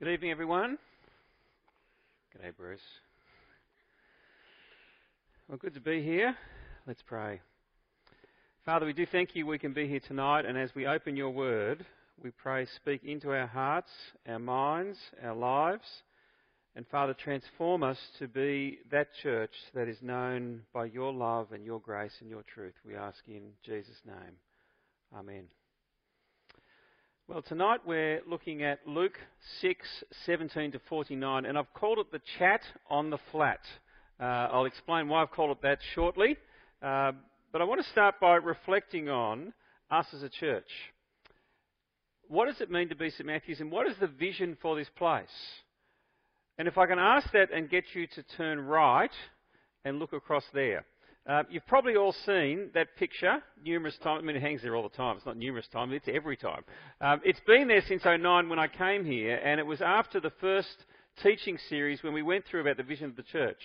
Good evening, everyone. G'day, Bruce. Well, good to be here. Let's pray. Father, we do thank you we can be here tonight, and as we open your word, we pray speak into our hearts, our minds, our lives, and Father, transform us to be that church that is known by your love and your grace and your truth. We ask in Jesus' name. Amen. Well, tonight we're looking at Luke 6, 17 to 49, and I've called it the chat on the flat. Uh, I'll explain why I've called it that shortly, uh, but I want to start by reflecting on us as a church. What does it mean to be St Matthew's, and what is the vision for this place? And if I can ask that and get you to turn right and look across there. Uh, you've probably all seen that picture numerous times. I mean, it hangs there all the time. It's not numerous times, it's every time. Um, it's been there since 09 when I came here, and it was after the first teaching series when we went through about the vision of the church.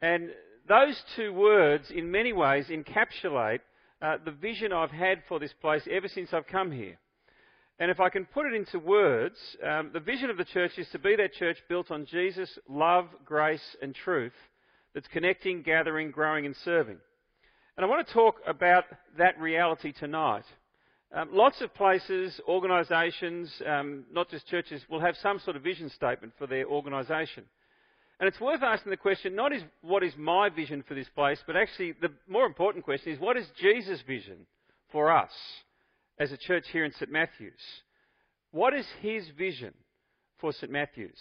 And those two words, in many ways, encapsulate uh, the vision I've had for this place ever since I've come here. And if I can put it into words, um, the vision of the church is to be that church built on Jesus' love, grace, and truth that's connecting, gathering, growing, and serving. And I want to talk about that reality tonight. Um, lots of places, organisations, um, not just churches, will have some sort of vision statement for their organisation. And it's worth asking the question not is what is my vision for this place, but actually the more important question is what is Jesus' vision for us as a church here in St Matthew's? What is his vision for St Matthew's?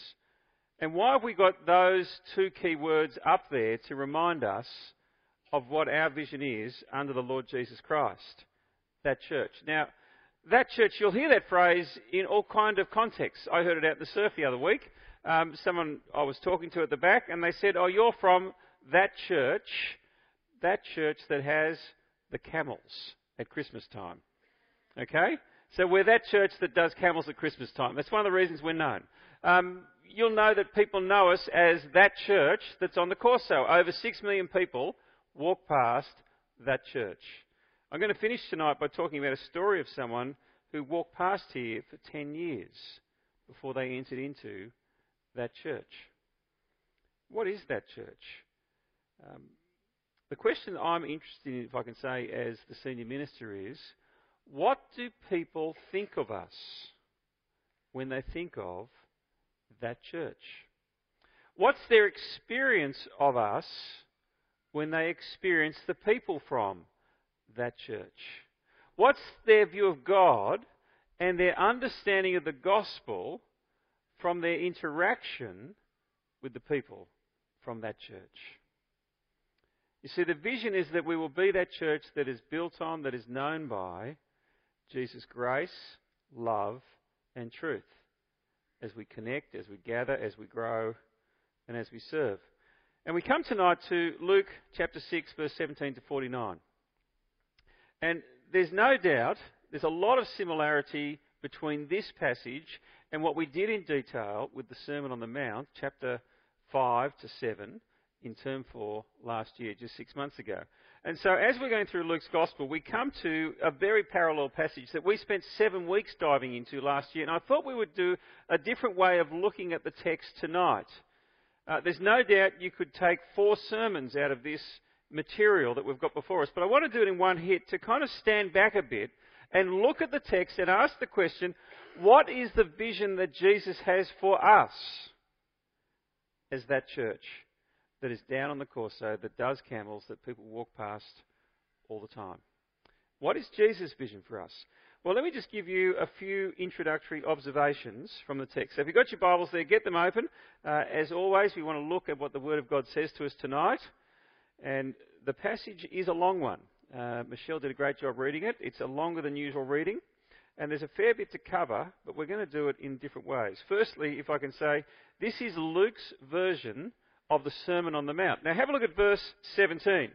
And why have we got those two key words up there to remind us of what our vision is under the Lord Jesus Christ? That church. Now, that church, you'll hear that phrase in all kind of contexts. I heard it out in the surf the other week. Um, someone I was talking to at the back, and they said, "Oh, you're from that church, that church that has the camels at Christmas time." Okay, so we're that church that does camels at Christmas time. That's one of the reasons we're known. Um, you'll know that people know us as that church that's on the Corso. Over six million people walk past that church. I'm going to finish tonight by talking about a story of someone who walked past here for 10 years before they entered into that church. What is that church? Um, the question I'm interested in, if I can say, as the senior minister is what do people think of us when they think of that church? What's their experience of us when they experience the people from that church? What's their view of God and their understanding of the gospel from their interaction with the people from that church? You see, the vision is that we will be that church that is built on, that is known by Jesus' grace, love, and truth as we connect, as we gather, as we grow, and as we serve. And we come tonight to Luke chapter 6, verse 17 to 49. And there's no doubt, there's a lot of similarity between this passage and what we did in detail with the Sermon on the Mount, chapter 5 to 7, in term 4 last year, just six months ago. And so, as we're going through Luke's Gospel, we come to a very parallel passage that we spent seven weeks diving into last year. And I thought we would do a different way of looking at the text tonight. Uh, there's no doubt you could take four sermons out of this material that we've got before us, but I want to do it in one hit to kind of stand back a bit and look at the text and ask the question what is the vision that Jesus has for us as that church? That is down on the Corso, that does camels, that people walk past all the time. What is Jesus' vision for us? Well, let me just give you a few introductory observations from the text. So if you've got your Bibles there, get them open. Uh, as always, we want to look at what the Word of God says to us tonight. And the passage is a long one. Uh, Michelle did a great job reading it. It's a longer than usual reading. And there's a fair bit to cover, but we're going to do it in different ways. Firstly, if I can say, this is Luke's version of the Sermon on the Mount. Now have a look at verse 17.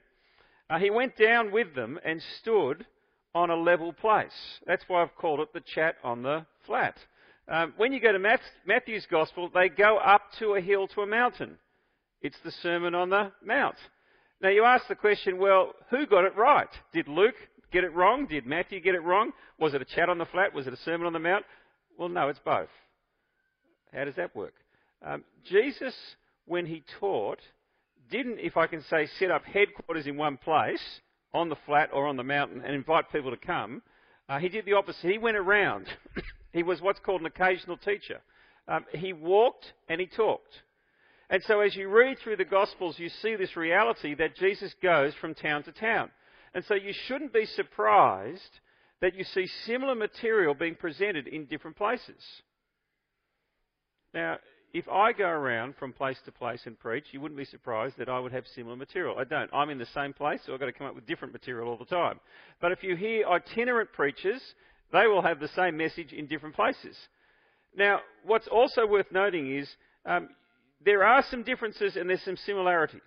Uh, he went down with them and stood on a level place. That's why I've called it the chat on the flat. Um, when you go to Matthew's Gospel, they go up to a hill to a mountain. It's the Sermon on the Mount. Now you ask the question, well, who got it right? Did Luke get it wrong? Did Matthew get it wrong? Was it a chat on the flat? Was it a Sermon on the Mount? Well, no, it's both. How does that work? Um, Jesus, when he taught, didn't, if I can say, set up headquarters in one place on the flat or on the mountain and invite people to come. Uh, he did the opposite. He went around. he was what's called an occasional teacher. Um, he walked and he talked. And so as you read through the Gospels, you see this reality that Jesus goes from town to town. And so you shouldn't be surprised that you see similar material being presented in different places. Now, if I go around from place to place and preach, you wouldn't be surprised that I would have similar material. I don't. I'm in the same place, so I've got to come up with different material all the time. But if you hear itinerant preachers, they will have the same message in different places. Now, what's also worth noting is um, there are some differences and there's some similarities.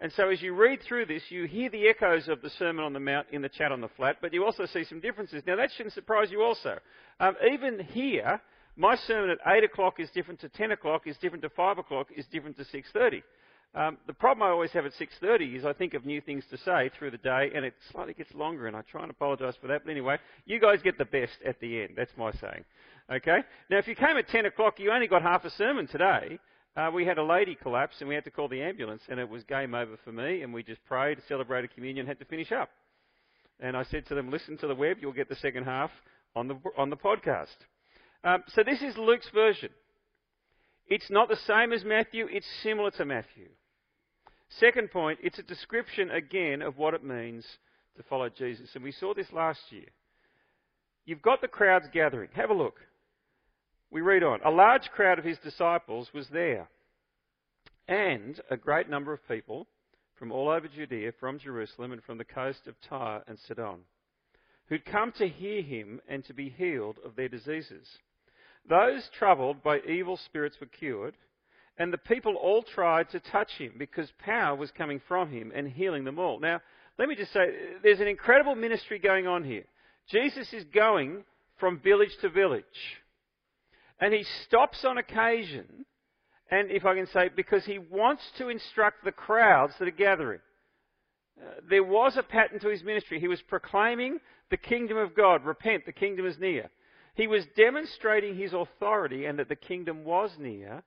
And so as you read through this, you hear the echoes of the Sermon on the Mount in the chat on the flat, but you also see some differences. Now that shouldn't surprise you also. Um, even here, my sermon at 8 o'clock is different to 10 o'clock, is different to 5 o'clock, is different to 6.30. Um, the problem I always have at 6.30 is I think of new things to say through the day and it slightly gets longer and I try and apologise for that. But anyway, you guys get the best at the end. That's my saying. Okay? Now if you came at 10 o'clock, you only got half a sermon today. Uh, we had a lady collapse and we had to call the ambulance and it was game over for me and we just prayed, celebrated communion, had to finish up. And I said to them, listen to the web, you'll get the second half on the, on the podcast. Um, so this is Luke's version. It's not the same as Matthew, it's similar to Matthew. Second point, it's a description again of what it means to follow Jesus. And we saw this last year. You've got the crowds gathering. Have a look. We read on. A large crowd of his disciples was there, and a great number of people from all over Judea, from Jerusalem, and from the coast of Tyre and Sidon, who'd come to hear him and to be healed of their diseases. Those troubled by evil spirits were cured, and the people all tried to touch him because power was coming from him and healing them all. Now, let me just say, there's an incredible ministry going on here. Jesus is going from village to village. And he stops on occasion, and if I can say, because he wants to instruct the crowds that are gathering. Uh, there was a pattern to his ministry. He was proclaiming the kingdom of God. Repent, the kingdom is near. He was demonstrating his authority and that the kingdom was near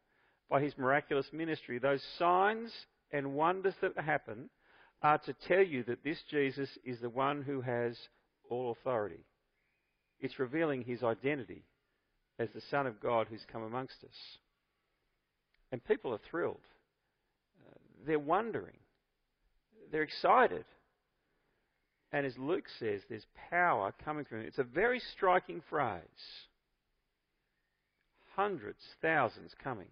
by his miraculous ministry. Those signs and wonders that happen are to tell you that this Jesus is the one who has all authority. It's revealing his identity as the Son of God who's come amongst us. And people are thrilled. Uh, they're wondering. They're excited. And as Luke says, there's power coming from him. It's a very striking phrase. Hundreds, thousands coming.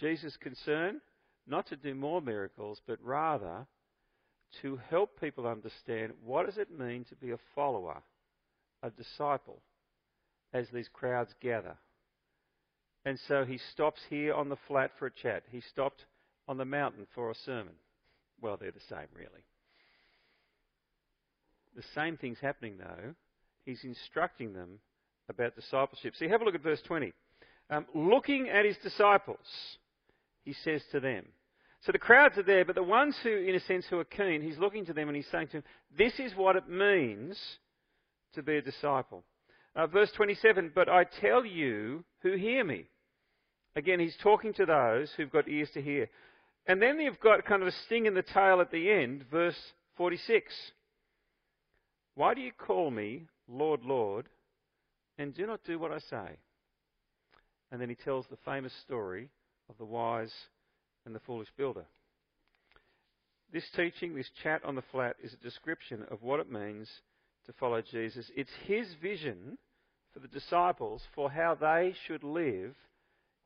Jesus' concern, not to do more miracles, but rather to help people understand what does it mean to be a follower, a disciple as these crowds gather. And so he stops here on the flat for a chat. He stopped on the mountain for a sermon. Well, they're the same, really. The same thing's happening, though. He's instructing them about discipleship. See, have a look at verse 20. Um, looking at his disciples, he says to them. So the crowds are there, but the ones who, in a sense, who are keen, he's looking to them and he's saying to them, This is what it means to be a disciple. Uh, verse 27 But I tell you who hear me. Again, he's talking to those who've got ears to hear. And then you've got kind of a sting in the tail at the end, verse 46. Why do you call me Lord, Lord, and do not do what I say? And then he tells the famous story of the wise and the foolish builder. This teaching, this chat on the flat, is a description of what it means to follow Jesus. It's his vision for the disciples for how they should live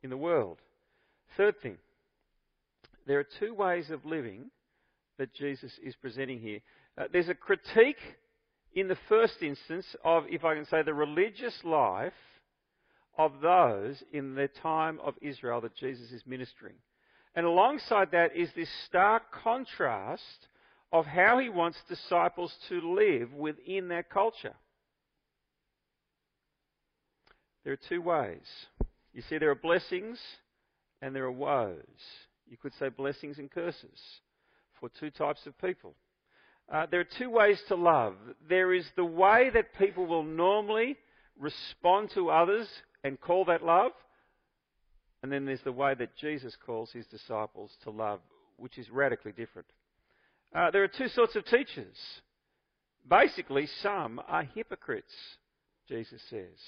in the world. Third thing, there are two ways of living that Jesus is presenting here. Uh, there's a critique in the first instance of, if I can say, the religious life of those in the time of Israel that Jesus is ministering. And alongside that is this stark contrast of how he wants disciples to live within that culture. There are two ways. You see, there are blessings and there are woes. You could say blessings and curses for two types of people. Uh, there are two ways to love. There is the way that people will normally respond to others and call that love. And then there's the way that Jesus calls his disciples to love, which is radically different. Uh, there are two sorts of teachers. Basically, some are hypocrites, Jesus says.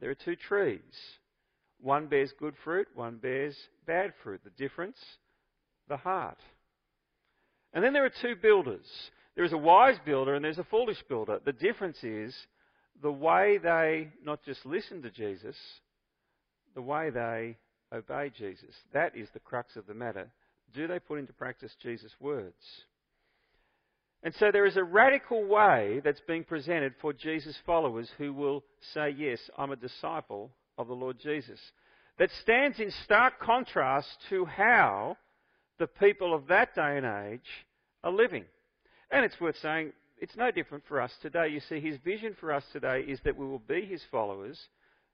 There are two trees. One bears good fruit, one bears bad fruit. The difference? The heart. And then there are two builders. There is a wise builder and there's a foolish builder. The difference is the way they not just listen to Jesus, the way they obey Jesus. That is the crux of the matter. Do they put into practice Jesus' words? And so there is a radical way that's being presented for Jesus' followers who will say, Yes, I'm a disciple of the Lord Jesus. That stands in stark contrast to how the people of that day and age are living. And it's worth saying, it's no different for us today. You see, his vision for us today is that we will be his followers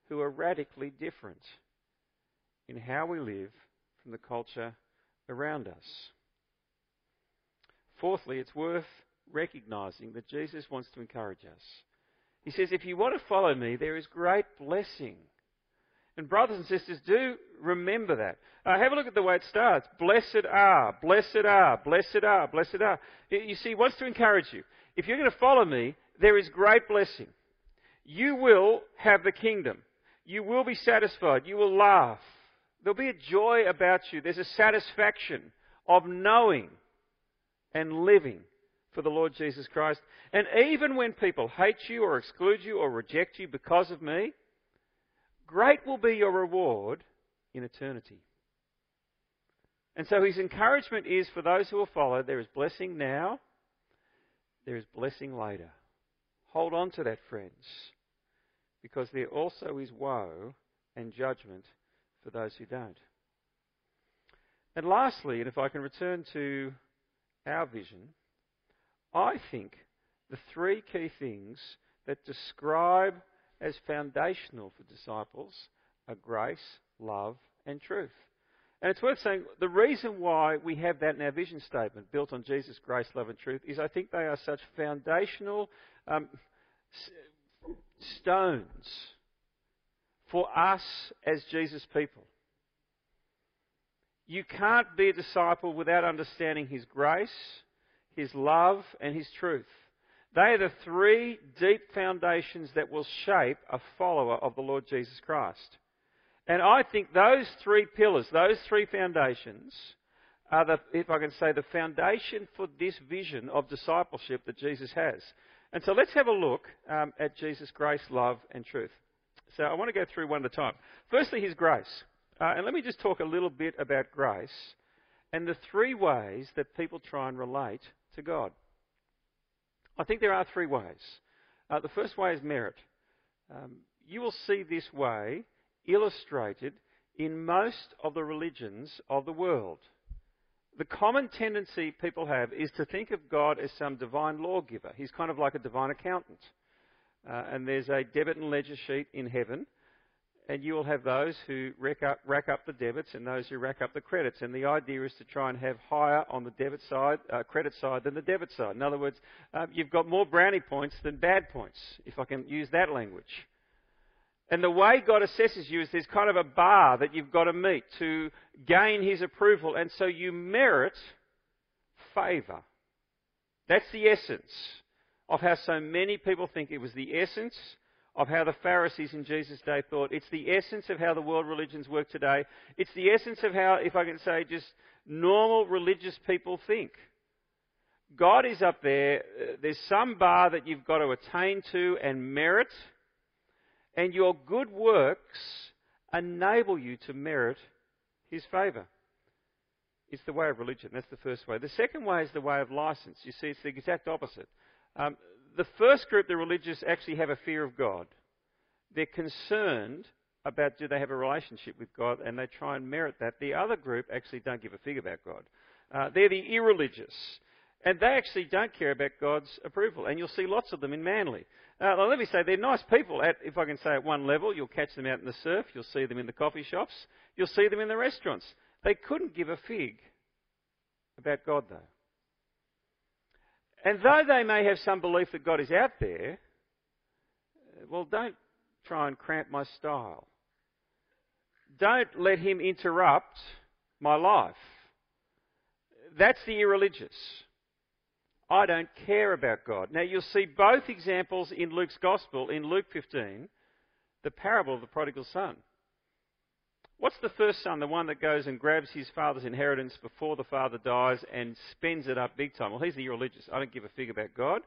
who are radically different in how we live from the culture around us. Fourthly, it's worth recognizing that Jesus wants to encourage us. He says, If you want to follow me, there is great blessing. And, brothers and sisters, do remember that. Uh, have a look at the way it starts. Blessed are, blessed are, blessed are, blessed are. You see, wants to encourage you. If you're going to follow me, there is great blessing. You will have the kingdom. You will be satisfied. You will laugh. There'll be a joy about you. There's a satisfaction of knowing and living for the Lord Jesus Christ. And even when people hate you or exclude you or reject you because of me, great will be your reward in eternity. And so his encouragement is for those who will follow, there is blessing now, there is blessing later. Hold on to that, friends, because there also is woe and judgment for those who don't. And lastly, and if I can return to our vision, I think the three key things that describe as foundational for disciples are grace, love, and truth. And it's worth saying the reason why we have that in our vision statement, built on Jesus' grace, love, and truth, is I think they are such foundational um, stones for us as Jesus' people. You can't be a disciple without understanding His grace, His love, and His truth. They are the three deep foundations that will shape a follower of the Lord Jesus Christ. And I think those three pillars, those three foundations, are the, if I can say, the foundation for this vision of discipleship that Jesus has. And so let's have a look um, at Jesus' grace, love, and truth. So I want to go through one at a time. Firstly, his grace. Uh, and let me just talk a little bit about grace and the three ways that people try and relate to God. I think there are three ways. Uh, the first way is merit. Um, you will see this way illustrated in most of the religions of the world. The common tendency people have is to think of God as some divine lawgiver. He's kind of like a divine accountant. Uh, and there's a debit and ledger sheet in heaven, and you will have those who rack up, rack up, the debits and those who rack up the credits. And the idea is to try and have higher on the debit side, uh, credit side than the debit side. In other words, uh, you've got more brownie points than bad points, if I can use that language. And the way God assesses you is there's kind of a bar that you've got to meet to gain His approval, and so you merit favour. That's the essence of how so many people think it was the essence of how the Pharisees in Jesus' day thought. It's the essence of how the world religions work today. It's the essence of how, if I can say, just normal religious people think. God is up there. Uh, there's some bar that you've got to attain to and merit, and your good works enable you to merit His favour. It's the way of religion. That's the first way. The second way is the way of license. You see, it's the exact opposite. Um, the first group, the religious, actually have a fear of God. They're concerned about do they have a relationship with God and they try and merit that. The other group actually don't give a fig about God. Uh, they're the irreligious. And they actually don't care about God's approval. And you'll see lots of them in Manly. Uh, let me say, they're nice people. At, if I can say at one level, you'll catch them out in the surf. You'll see them in the coffee shops. You'll see them in the restaurants. They couldn't give a fig about God, though. And though they may have some belief that God is out there, well, don't try and cramp my style. don't let him interrupt my life. That's the irreligious. I don't care about God. Now you'll see both examples in Luke's Gospel, in Luke 15, the parable of the prodigal son. What's the first son? The one that goes and grabs his father's inheritance before the father dies and spends it up big time. Well, he's the irreligious. I don't give a fig about God.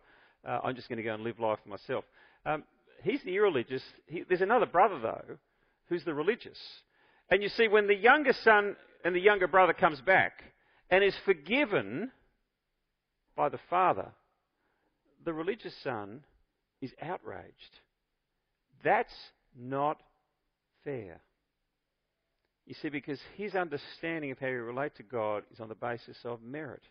Uh, I'm just going to go and live life for myself. Um, he's the irreligious. He, there's another brother, though, who's the religious. And you see, when the younger son and the younger brother comes back and is forgiven by the father, the religious son is outraged. That's not fair. You see, because his understanding of how you relate to God is on the basis of merit.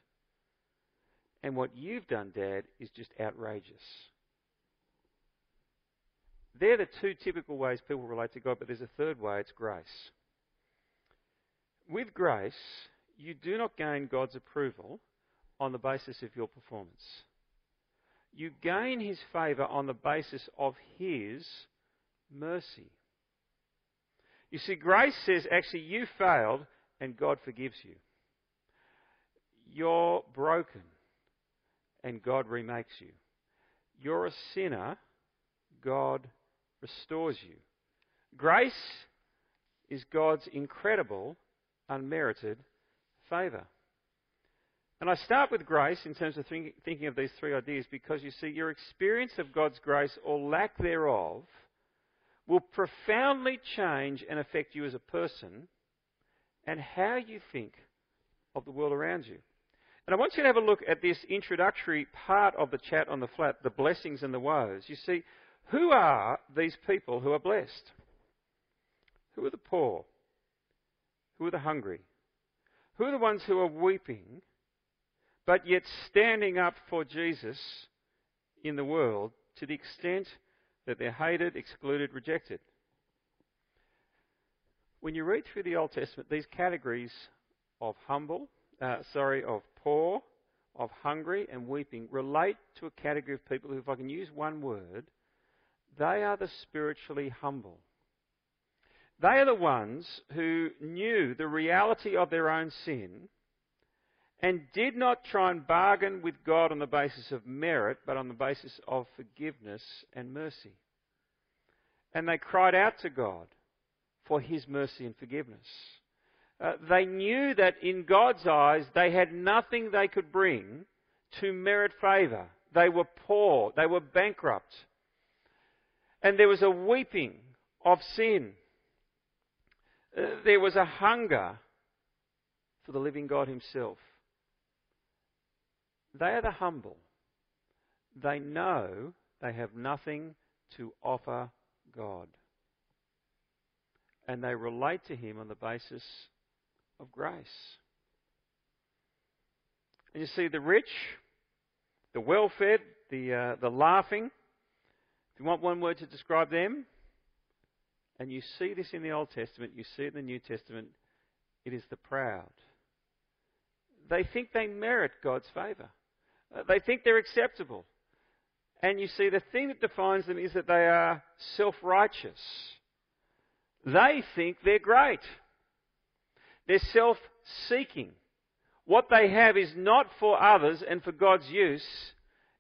And what you've done, Dad, is just outrageous. They're the two typical ways people relate to God, but there's a third way it's grace. With grace, you do not gain God's approval on the basis of your performance. You gain His favour on the basis of His mercy. You see, grace says actually you failed and God forgives you. You're broken and God remakes you. You're a sinner, God restores you. Grace is God's incredible, unmerited favour. And I start with grace in terms of think, thinking of these three ideas because you see, your experience of God's grace or lack thereof will profoundly change and affect you as a person and how you think of the world around you. And I want you to have a look at this introductory part of the chat on the flat, the blessings and the woes. You see, who are these people who are blessed? Who are the poor? Who are the hungry? Who are the ones who are weeping, but yet standing up for Jesus in the world to the extent that they're hated, excluded, rejected? When you read through the Old Testament, these categories of humble, uh, sorry, of poor, of hungry, and weeping relate to a category of people who, if I can use one word, they are the spiritually humble. They are the ones who knew the reality of their own sin and did not try and bargain with God on the basis of merit, but on the basis of forgiveness and mercy. And they cried out to God for His mercy and forgiveness. Uh, they knew that in God's eyes they had nothing they could bring to merit favour. They were poor, they were bankrupt. And there was a weeping of sin. Uh, there was a hunger for the living God Himself. They are the humble. They know they have nothing to offer God. And they relate to Him on the basis of grace. And you see, the rich, the well fed, the, uh, the laughing, if you want one word to describe them, and you see this in the Old Testament, you see it in the New Testament, it is the proud. They think they merit God's favour. They think they're acceptable. And you see, the thing that defines them is that they are self righteous. They think they're great. They're self seeking. What they have is not for others and for God's use,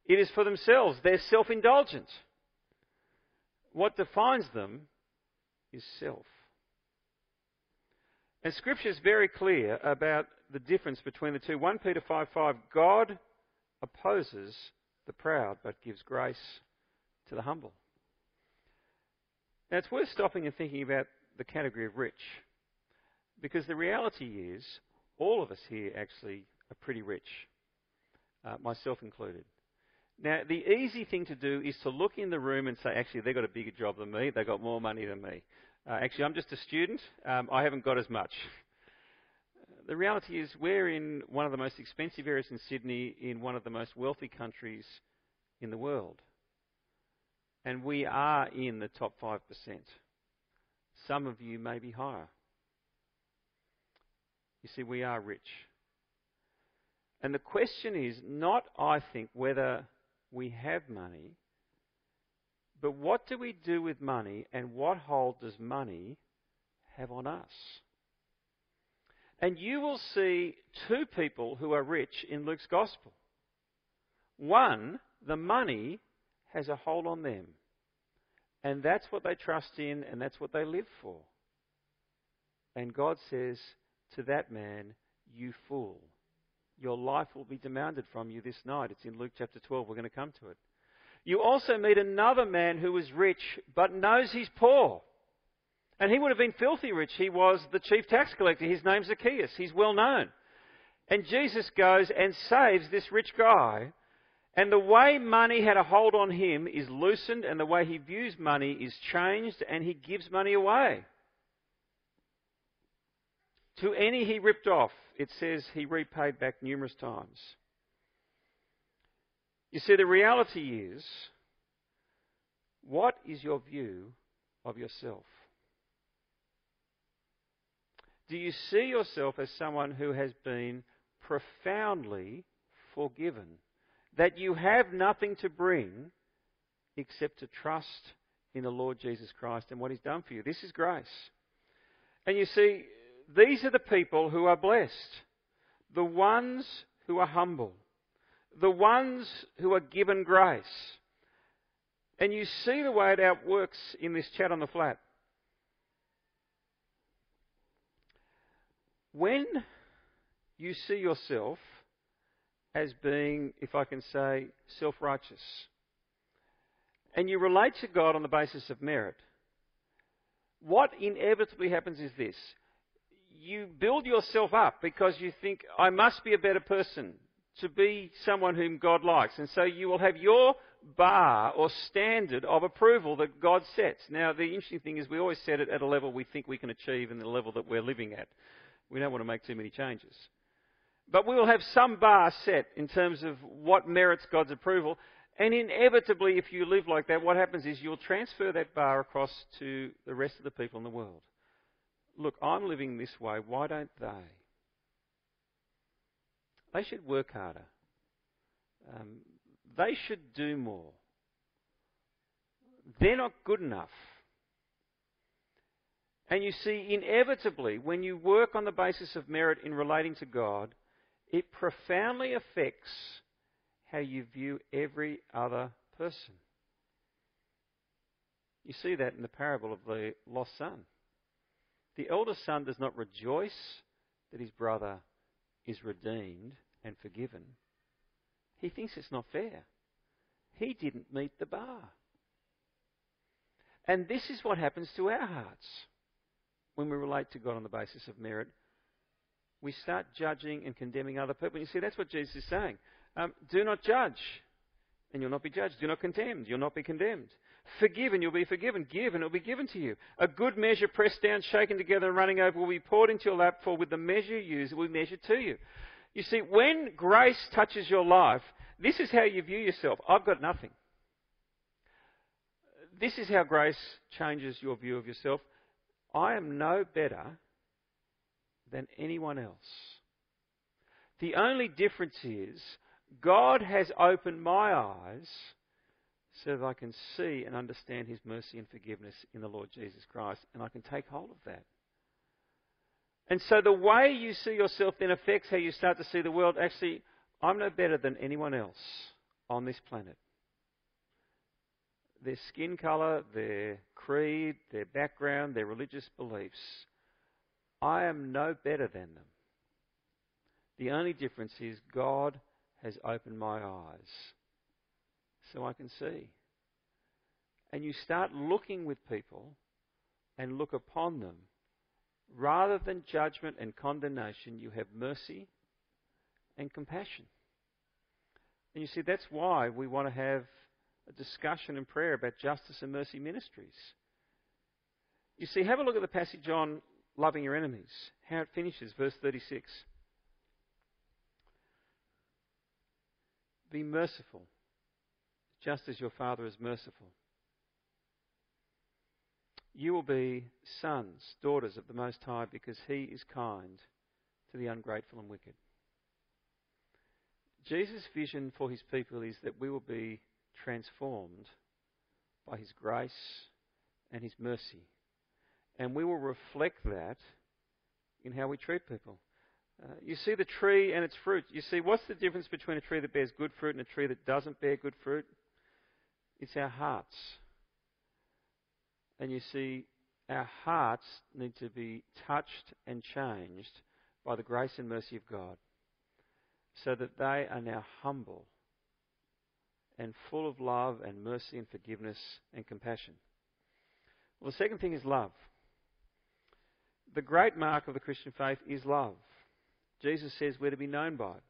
it is for themselves. They're self indulgent. What defines them is self. And Scripture is very clear about the difference between the two. 1 Peter 5 5, God opposes the proud but gives grace to the humble. Now it's worth stopping and thinking about the category of rich. Because the reality is, all of us here actually are pretty rich, uh, myself included. Now, the easy thing to do is to look in the room and say, actually, they've got a bigger job than me, they've got more money than me. Uh, actually, I'm just a student, um, I haven't got as much. The reality is, we're in one of the most expensive areas in Sydney, in one of the most wealthy countries in the world. And we are in the top 5%. Some of you may be higher. You see, we are rich. And the question is not, I think, whether we have money, but what do we do with money and what hold does money have on us. And you will see two people who are rich in Luke's gospel. One, the money has a hold on them. And that's what they trust in and that's what they live for. And God says to that man, You fool, your life will be demanded from you this night. It's in Luke chapter 12. We're going to come to it. You also meet another man who is rich but knows he's poor. And he would have been filthy rich. He was the chief tax collector. His name's Zacchaeus. He's well known. And Jesus goes and saves this rich guy. And the way money had a hold on him is loosened, and the way he views money is changed, and he gives money away. To any he ripped off, it says he repaid back numerous times. You see, the reality is what is your view of yourself? Do you see yourself as someone who has been profoundly forgiven? That you have nothing to bring except to trust in the Lord Jesus Christ and what He's done for you. This is grace. And you see, these are the people who are blessed. The ones who are humble. The ones who are given grace. And you see the way it out works in this chat on the flat. When you see yourself as being, if I can say, self righteous, and you relate to God on the basis of merit, what inevitably happens is this you build yourself up because you think, I must be a better person to be someone whom God likes. And so you will have your bar or standard of approval that God sets. Now, the interesting thing is we always set it at a level we think we can achieve and the level that we're living at. We don't want to make too many changes. But we will have some bar set in terms of what merits God's approval. And inevitably, if you live like that, what happens is you'll transfer that bar across to the rest of the people in the world. Look, I'm living this way. Why don't they? They should work harder. Um, they should do more. They're not good enough. And you see, inevitably, when you work on the basis of merit in relating to God, it profoundly affects how you view every other person. You see that in the parable of the lost son. The elder son does not rejoice that his brother is redeemed and forgiven. He thinks it's not fair. He didn't meet the bar. And this is what happens to our hearts when we relate to God on the basis of merit, we start judging and condemning other people. You see, that's what Jesus is saying. Um, do not judge, and you'll not be judged. Do not condemn, you'll not be condemned. Forgive, and you'll be forgiven. Give, and it'll be given to you. A good measure, pressed down, shaken together, and running over, will be poured into your lap, for with the measure you use, it will be measured to you. You see, when grace touches your life, this is how you view yourself. I've got nothing. This is how grace changes your view of yourself. I am no better than anyone else. The only difference is God has opened my eyes so that I can see and understand His mercy and forgiveness in the Lord Jesus Christ, and I can take hold of that. And so the way you see yourself then affects how you start to see the world. Actually, I'm no better than anyone else on this planet their skin colour, their creed, their background, their religious beliefs. I am no better than them. The only difference is God has opened my eyes so I can see. And you start looking with people and look upon them. Rather than judgment and condemnation, you have mercy and compassion. And you see, that's why we want to have a discussion and prayer about justice and mercy ministries. You see, have a look at the passage on loving your enemies, how it finishes, verse 36. Be merciful, just as your Father is merciful. You will be sons, daughters of the Most High, because He is kind to the ungrateful and wicked. Jesus' vision for His people is that we will be transformed by His grace and His mercy. And we will reflect that in how we treat people. Uh, you see the tree and its fruit. You see, what's the difference between a tree that bears good fruit and a tree that doesn't bear good fruit? It's our hearts. And you see, our hearts need to be touched and changed by the grace and mercy of God so that they are now humble and full of love and mercy and forgiveness and compassion. Well, the second thing is love. The great mark of the Christian faith is love. Jesus says we're to be known by it.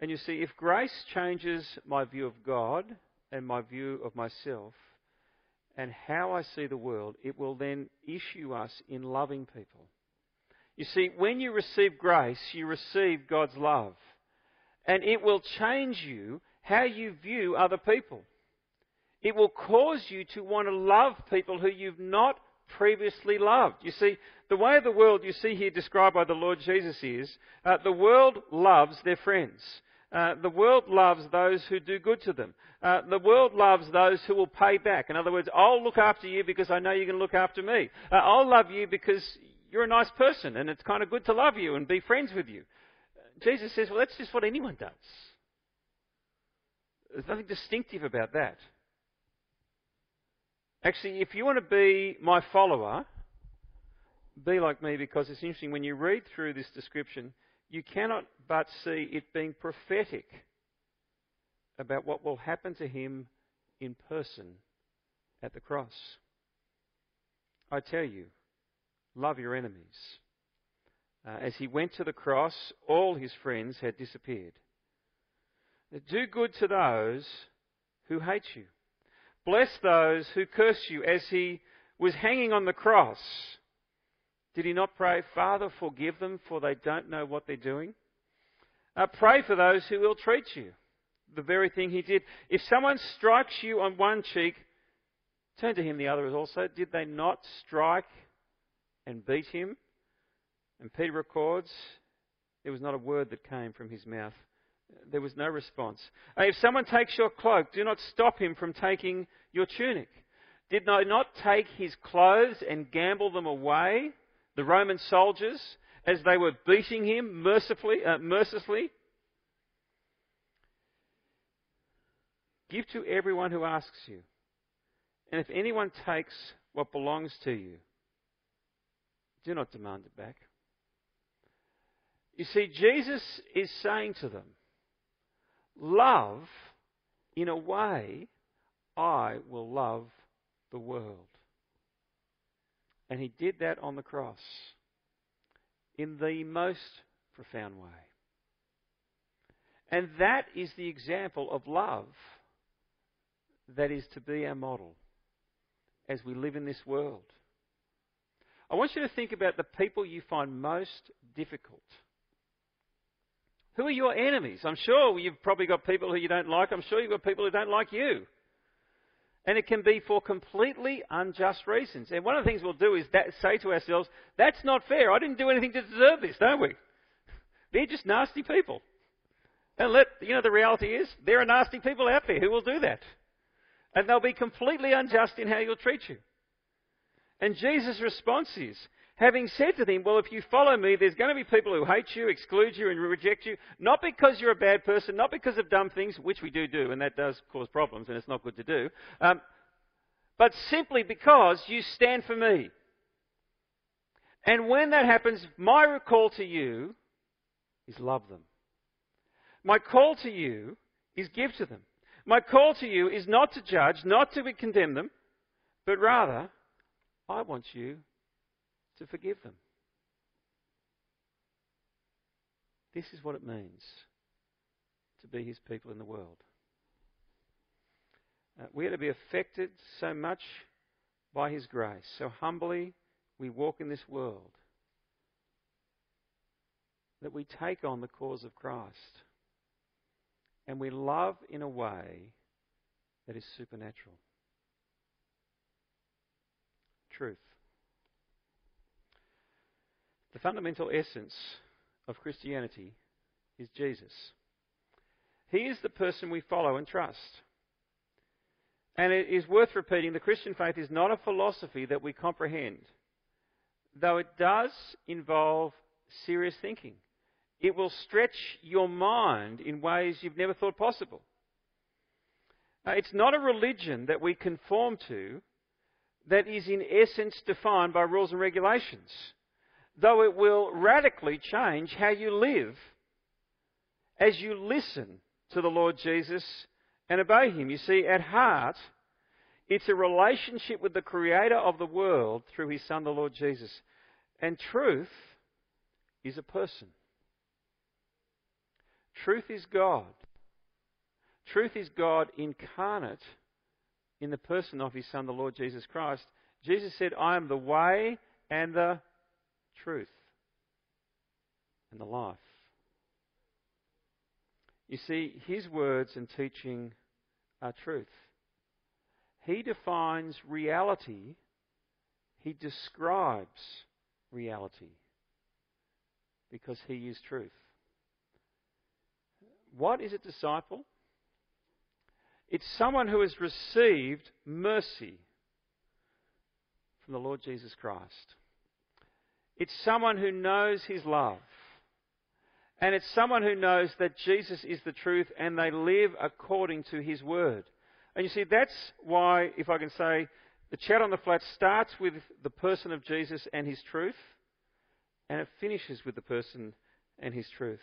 And you see, if grace changes my view of God and my view of myself and how I see the world, it will then issue us in loving people. You see, when you receive grace, you receive God's love. And it will change you how you view other people. It will cause you to want to love people who you've not previously loved. You see, the way of the world you see here described by the Lord Jesus is uh, the world loves their friends. Uh, the world loves those who do good to them. Uh, the world loves those who will pay back. In other words, I'll look after you because I know you're going to look after me. Uh, I'll love you because you're a nice person and it's kind of good to love you and be friends with you. Jesus says, well, that's just what anyone does. There's nothing distinctive about that. Actually, if you want to be my follower, be like me because it's interesting. When you read through this description, you cannot but see it being prophetic about what will happen to him in person at the cross. I tell you, love your enemies. Uh, as he went to the cross, all his friends had disappeared. Do good to those who hate you. Bless those who curse you. As he was hanging on the cross, did he not pray, Father, forgive them, for they don't know what they're doing? Uh, pray for those who ill treat you. The very thing he did. If someone strikes you on one cheek, turn to him the other also. Did they not strike and beat him? And Peter records, there was not a word that came from his mouth. There was no response. Uh, if someone takes your cloak, do not stop him from taking your tunic. Did they not take his clothes and gamble them away, the Roman soldiers, as they were beating him mercifully, uh, mercilessly? Give to everyone who asks you. And if anyone takes what belongs to you, do not demand it back. You see, Jesus is saying to them, Love, in a way, I will love the world. And he did that on the cross in the most profound way. And that is the example of love that is to be our model as we live in this world. I want you to think about the people you find most difficult who are your enemies? I'm sure you've probably got people who you don't like. I'm sure you've got people who don't like you. And it can be for completely unjust reasons. And one of the things we'll do is that, say to ourselves, that's not fair. I didn't do anything to deserve this, don't we? They're just nasty people. And let, you know, the reality is, there are nasty people out there who will do that. And they'll be completely unjust in how you'll treat you. And Jesus' response is, having said to them, Well, if you follow me, there's going to be people who hate you, exclude you, and reject you, not because you're a bad person, not because of dumb things, which we do do, and that does cause problems, and it's not good to do, um, but simply because you stand for me. And when that happens, my call to you is love them. My call to you is give to them. My call to you is not to judge, not to condemn them, but rather, I want you to forgive them. This is what it means to be his people in the world. Uh, we are to be affected so much by his grace, so humbly we walk in this world, that we take on the cause of Christ and we love in a way that is supernatural. Truth. The fundamental essence of Christianity is Jesus. He is the person we follow and trust. And it is worth repeating the Christian faith is not a philosophy that we comprehend. though it does involve serious thinking. It will stretch your mind in ways you've never thought possible. Now, it's not a religion that we conform to that is in essence defined by rules and regulations, though it will radically change how you live as you listen to the Lord Jesus and obey Him. You see, at heart, it's a relationship with the Creator of the world through His Son, the Lord Jesus. And truth is a person. Truth is God. Truth is God incarnate in the person of His Son, the Lord Jesus Christ. Jesus said, I am the way and the truth and the life. You see, His words and teaching are truth. He defines reality, He describes reality because He is truth. What is a disciple? It's someone who has received mercy from the Lord Jesus Christ. It's someone who knows his love. And it's someone who knows that Jesus is the truth and they live according to his word. And you see, that's why, if I can say, the chat on the flat starts with the person of Jesus and his truth, and it finishes with the person and his truth.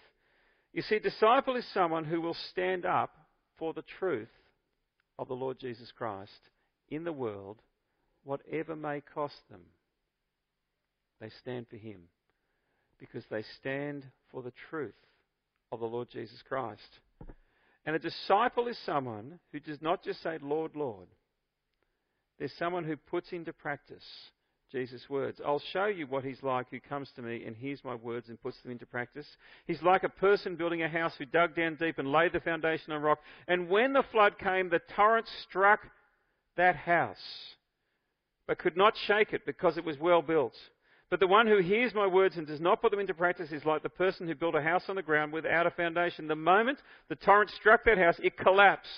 You see, disciple is someone who will stand up for the truth of the Lord Jesus Christ in the world, whatever may cost them. They stand for Him because they stand for the truth of the Lord Jesus Christ. And a disciple is someone who does not just say, Lord, Lord. There's someone who puts into practice Jesus' words. I'll show you what he's like who comes to me and hears my words and puts them into practice. He's like a person building a house who dug down deep and laid the foundation on rock. And when the flood came, the torrent struck that house, but could not shake it because it was well built. But the one who hears my words and does not put them into practice is like the person who built a house on the ground without a foundation. The moment the torrent struck that house, it collapsed,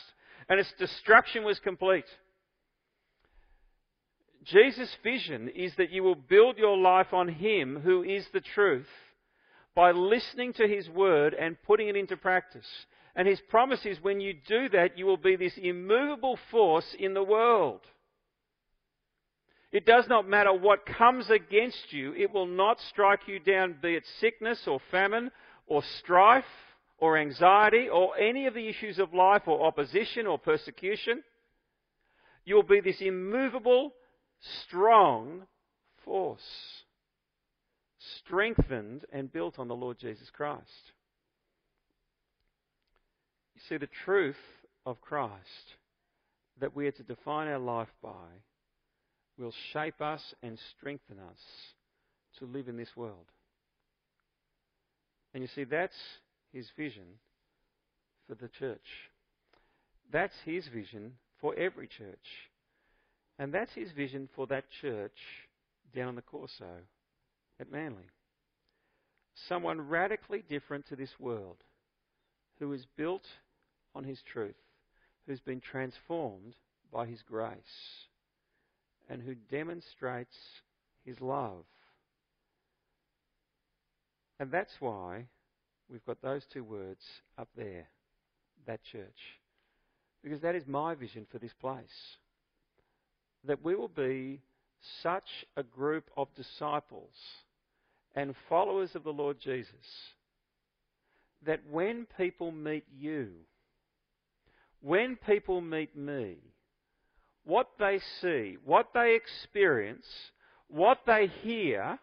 and its destruction was complete. Jesus' vision is that you will build your life on Him who is the truth by listening to His word and putting it into practice. And His promise is when you do that, you will be this immovable force in the world. It does not matter what comes against you, it will not strike you down, be it sickness or famine or strife or anxiety or any of the issues of life or opposition or persecution. You will be this immovable strong force, strengthened and built on the Lord Jesus Christ. You see, the truth of Christ that we are to define our life by will shape us and strengthen us to live in this world. And you see, that's his vision for the church. That's his vision for every church. And that's his vision for that church down on the Corso at Manly. Someone radically different to this world, who is built on his truth, who's been transformed by his grace, and who demonstrates his love. And that's why we've got those two words up there, that church. Because that is my vision for this place that we will be such a group of disciples and followers of the Lord Jesus that when people meet you, when people meet me, what they see, what they experience, what they hear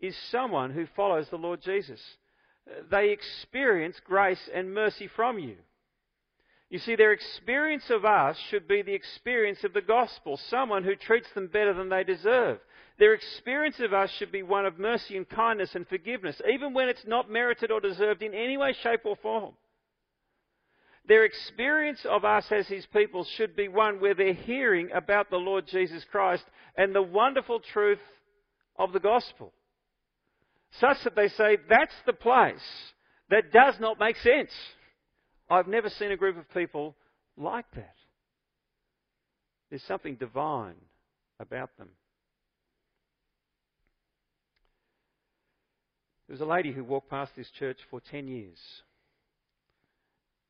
is someone who follows the Lord Jesus. They experience grace and mercy from you. You see, their experience of us should be the experience of the gospel, someone who treats them better than they deserve. Their experience of us should be one of mercy and kindness and forgiveness, even when it's not merited or deserved in any way, shape, or form. Their experience of us as His people should be one where they're hearing about the Lord Jesus Christ and the wonderful truth of the gospel. Such that they say, that's the place that does not make sense. I've never seen a group of people like that. There's something divine about them. There was a lady who walked past this church for 10 years,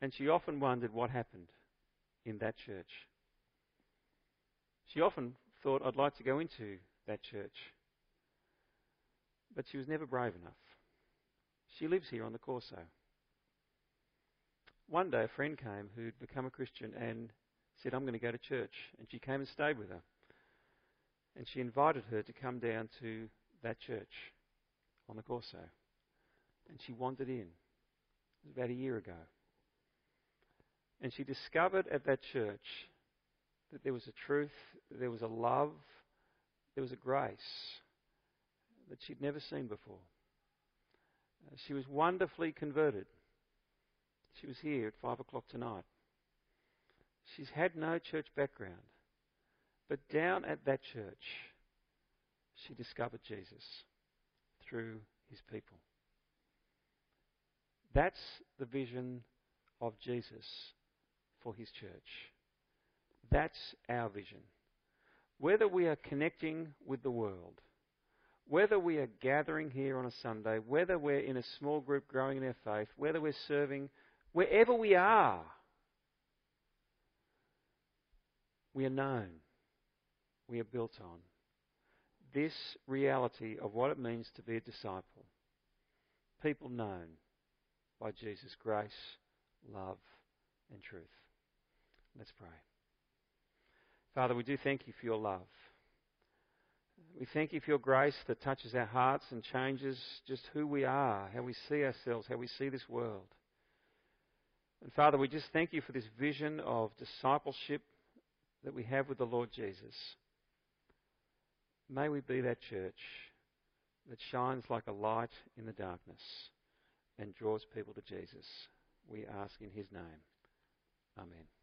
and she often wondered what happened in that church. She often thought, I'd like to go into that church. But she was never brave enough. She lives here on the Corso. One day a friend came who'd become a Christian and said, I'm going to go to church. And she came and stayed with her. And she invited her to come down to that church on the Corso. And she wandered in. It was about a year ago. And she discovered at that church that there was a truth, there was a love, there was a grace that she'd never seen before. Uh, she was wonderfully converted. She was here at five o'clock tonight. She's had no church background. But down at that church, she discovered Jesus through his people. That's the vision of Jesus for his church. That's our vision. Whether we are connecting with the world, whether we are gathering here on a Sunday, whether we're in a small group growing in our faith, whether we're serving, wherever we are, we are known, we are built on this reality of what it means to be a disciple. People known by Jesus' grace, love, and truth. Let's pray. Father, we do thank you for your love. We thank you for your grace that touches our hearts and changes just who we are, how we see ourselves, how we see this world. And Father, we just thank you for this vision of discipleship that we have with the Lord Jesus. May we be that church that shines like a light in the darkness and draws people to Jesus. We ask in his name. Amen.